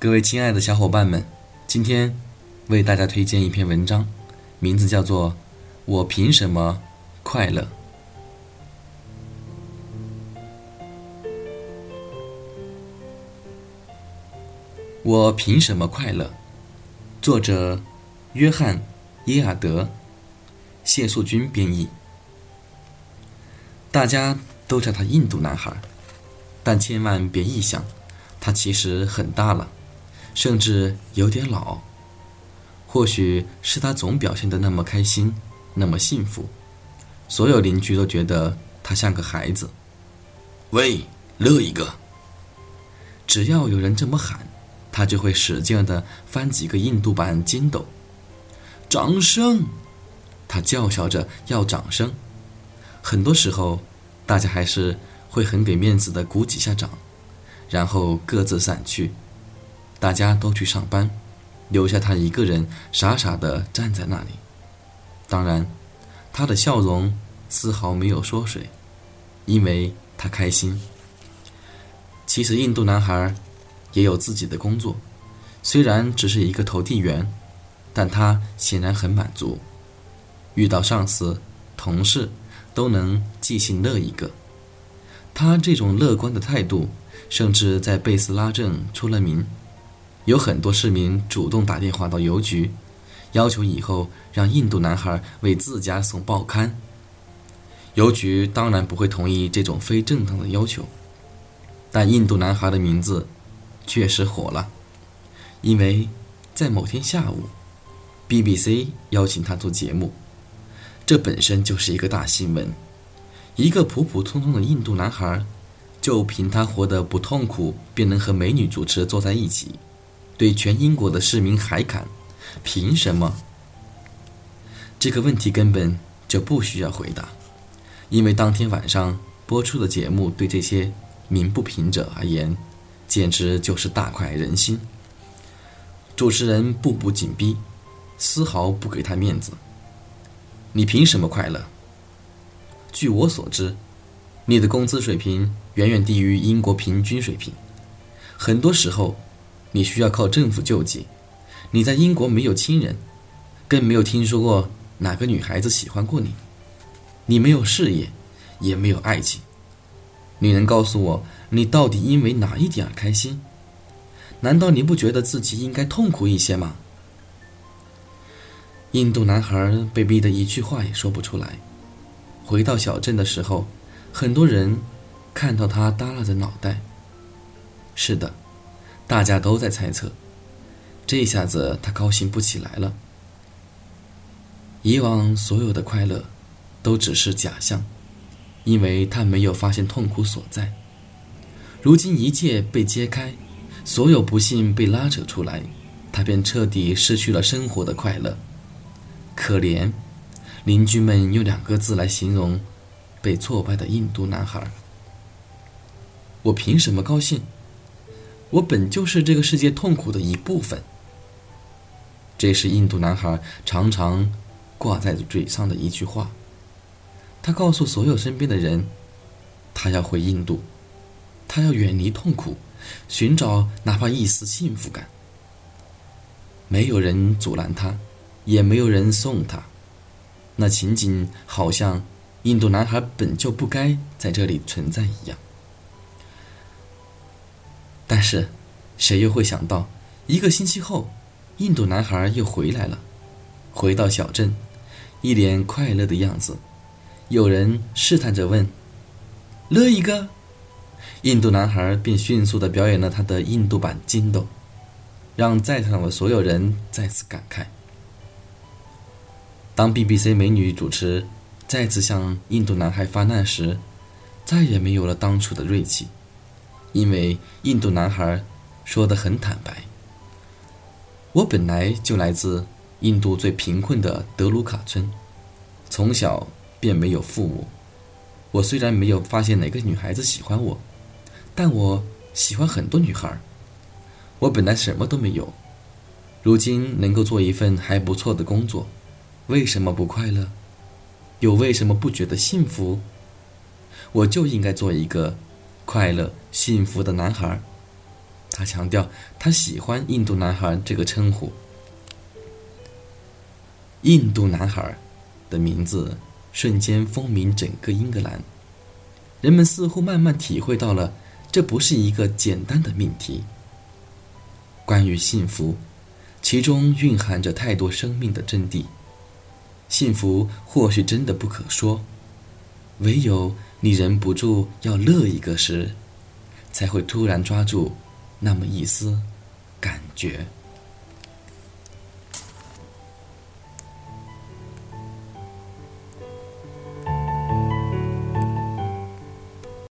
各位亲爱的小伙伴们，今天为大家推荐一篇文章，名字叫做《我凭什么快乐》。我凭什么快乐？作者：约翰·耶尔德，谢素君编译。大家都叫他印度男孩，但千万别臆想，他其实很大了，甚至有点老。或许是他总表现得那么开心，那么幸福，所有邻居都觉得他像个孩子。喂，乐一个！只要有人这么喊。他就会使劲的翻几个印度版筋斗，掌声！他叫嚣着要掌声。很多时候，大家还是会很给面子的鼓几下掌，然后各自散去，大家都去上班，留下他一个人傻傻的站在那里。当然，他的笑容丝毫没有缩水，因为他开心。其实，印度男孩。也有自己的工作，虽然只是一个投递员，但他显然很满足。遇到上司、同事，都能即兴乐一个。他这种乐观的态度，甚至在贝斯拉镇出了名。有很多市民主动打电话到邮局，要求以后让印度男孩为自家送报刊。邮局当然不会同意这种非正当的要求，但印度男孩的名字。确实火了，因为在某天下午，BBC 邀请他做节目，这本身就是一个大新闻。一个普普通通的印度男孩，就凭他活得不痛苦，便能和美女主持坐在一起，对全英国的市民海砍：“凭什么？”这个问题根本就不需要回答，因为当天晚上播出的节目对这些鸣不平者而言。简直就是大快人心。主持人步步紧逼，丝毫不给他面子。你凭什么快乐？据我所知，你的工资水平远远低于英国平均水平。很多时候，你需要靠政府救济。你在英国没有亲人，更没有听说过哪个女孩子喜欢过你。你没有事业，也没有爱情。你能告诉我？你到底因为哪一点而开心？难道你不觉得自己应该痛苦一些吗？印度男孩被逼得一句话也说不出来。回到小镇的时候，很多人看到他耷拉着脑袋。是的，大家都在猜测，这下子他高兴不起来了。以往所有的快乐，都只是假象，因为他没有发现痛苦所在。如今一切被揭开，所有不幸被拉扯出来，他便彻底失去了生活的快乐。可怜，邻居们用两个字来形容被挫败的印度男孩。我凭什么高兴？我本就是这个世界痛苦的一部分。这是印度男孩常常挂在嘴上的一句话。他告诉所有身边的人，他要回印度。他要远离痛苦，寻找哪怕一丝幸福感。没有人阻拦他，也没有人送他。那情景好像印度男孩本就不该在这里存在一样。但是，谁又会想到，一个星期后，印度男孩又回来了，回到小镇，一脸快乐的样子。有人试探着问：“乐一个？”印度男孩便迅速地表演了他的印度版筋斗，让在场的所有人再次感慨。当 BBC 美女主持再次向印度男孩发难时，再也没有了当初的锐气，因为印度男孩说得很坦白：“我本来就来自印度最贫困的德鲁卡村，从小便没有父母。我虽然没有发现哪个女孩子喜欢我。”但我喜欢很多女孩。我本来什么都没有，如今能够做一份还不错的工作，为什么不快乐？又为什么不觉得幸福？我就应该做一个快乐幸福的男孩。他强调他喜欢“印度男孩”这个称呼。印度男孩的名字瞬间风靡整个英格兰，人们似乎慢慢体会到了，这不是一个简单的命题。关于幸福，其中蕴含着太多生命的真谛。幸福或许真的不可说，唯有你忍不住要乐一个时，才会突然抓住那么一丝感觉。